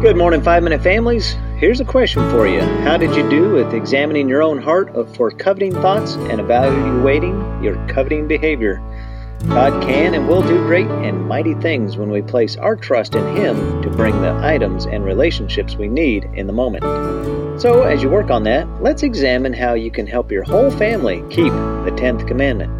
Good morning, Five Minute Families. Here's a question for you How did you do with examining your own heart for coveting thoughts and evaluating your coveting behavior? God can and will do great and mighty things when we place our trust in Him to bring the items and relationships we need in the moment. So, as you work on that, let's examine how you can help your whole family keep the 10th commandment.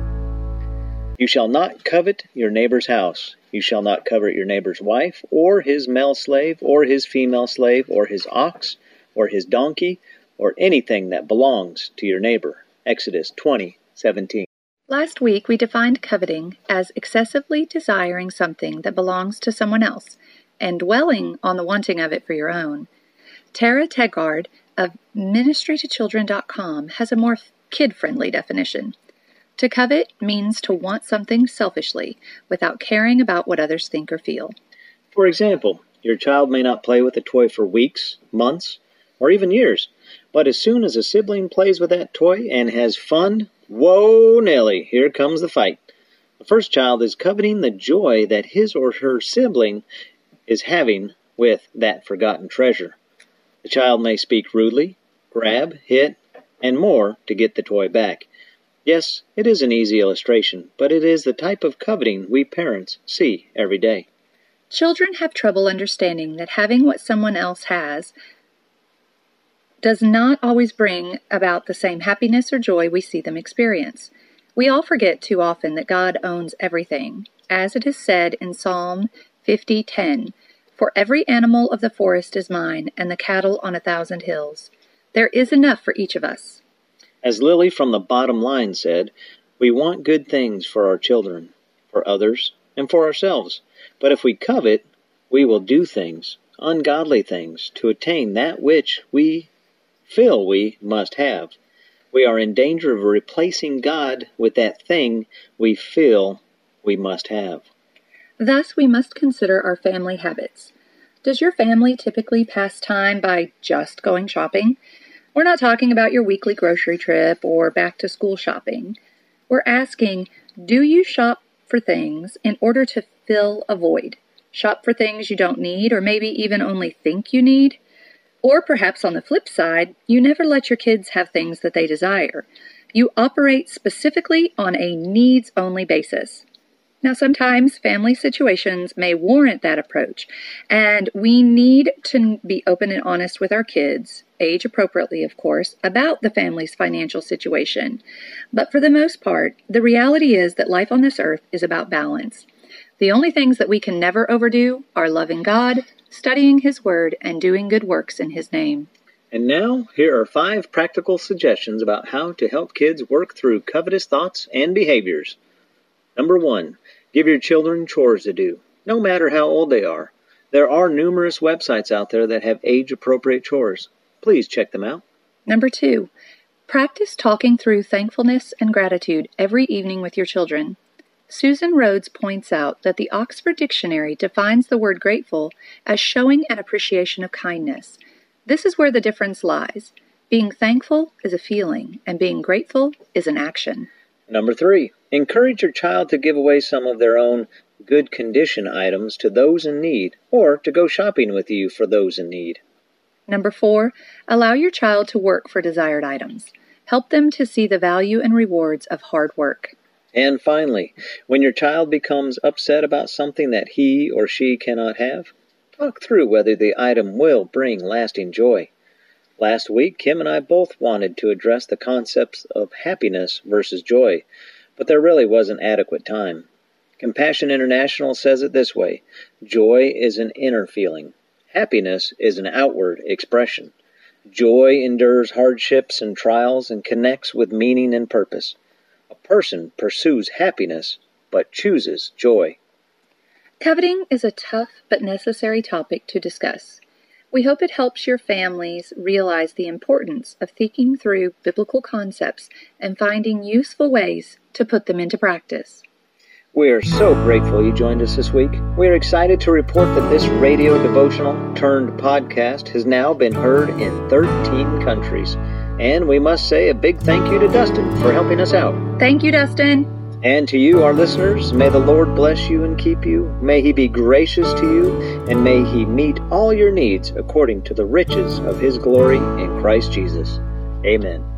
You shall not covet your neighbor's house. You shall not covet your neighbor's wife, or his male slave, or his female slave, or his ox, or his donkey, or anything that belongs to your neighbor. Exodus 20, 17. Last week we defined coveting as excessively desiring something that belongs to someone else and dwelling on the wanting of it for your own. Tara Tegard of ministrytochildren.com has a more kid friendly definition. To covet means to want something selfishly without caring about what others think or feel. For example, your child may not play with a toy for weeks, months, or even years, but as soon as a sibling plays with that toy and has fun, whoa, Nelly, here comes the fight. The first child is coveting the joy that his or her sibling is having with that forgotten treasure. The child may speak rudely, grab, hit, and more to get the toy back. Yes, it is an easy illustration, but it is the type of coveting we parents see every day. Children have trouble understanding that having what someone else has does not always bring about the same happiness or joy we see them experience. We all forget too often that God owns everything. As it is said in Psalm 50:10, "For every animal of the forest is mine, and the cattle on a thousand hills." There is enough for each of us. As Lily from the bottom line said, we want good things for our children, for others, and for ourselves. But if we covet, we will do things, ungodly things, to attain that which we feel we must have. We are in danger of replacing God with that thing we feel we must have. Thus, we must consider our family habits. Does your family typically pass time by just going shopping? We're not talking about your weekly grocery trip or back to school shopping. We're asking, do you shop for things in order to fill a void? Shop for things you don't need or maybe even only think you need? Or perhaps on the flip side, you never let your kids have things that they desire. You operate specifically on a needs only basis. Now, sometimes family situations may warrant that approach, and we need to be open and honest with our kids, age appropriately, of course, about the family's financial situation. But for the most part, the reality is that life on this earth is about balance. The only things that we can never overdo are loving God, studying His Word, and doing good works in His name. And now, here are five practical suggestions about how to help kids work through covetous thoughts and behaviors. Number one, give your children chores to do, no matter how old they are. There are numerous websites out there that have age appropriate chores. Please check them out. Number two, practice talking through thankfulness and gratitude every evening with your children. Susan Rhodes points out that the Oxford Dictionary defines the word grateful as showing an appreciation of kindness. This is where the difference lies. Being thankful is a feeling, and being grateful is an action. Number three, encourage your child to give away some of their own good condition items to those in need, or to go shopping with you for those in need. Number four, allow your child to work for desired items. Help them to see the value and rewards of hard work. And finally, when your child becomes upset about something that he or she cannot have, talk through whether the item will bring lasting joy. Last week, Kim and I both wanted to address the concepts of happiness versus joy, but there really wasn't adequate time. Compassion International says it this way Joy is an inner feeling, happiness is an outward expression. Joy endures hardships and trials and connects with meaning and purpose. A person pursues happiness but chooses joy. Coveting is a tough but necessary topic to discuss. We hope it helps your families realize the importance of thinking through biblical concepts and finding useful ways to put them into practice. We are so grateful you joined us this week. We are excited to report that this radio devotional turned podcast has now been heard in 13 countries. And we must say a big thank you to Dustin for helping us out. Thank you, Dustin. And to you, our listeners, may the Lord bless you and keep you. May he be gracious to you, and may he meet all your needs according to the riches of his glory in Christ Jesus. Amen.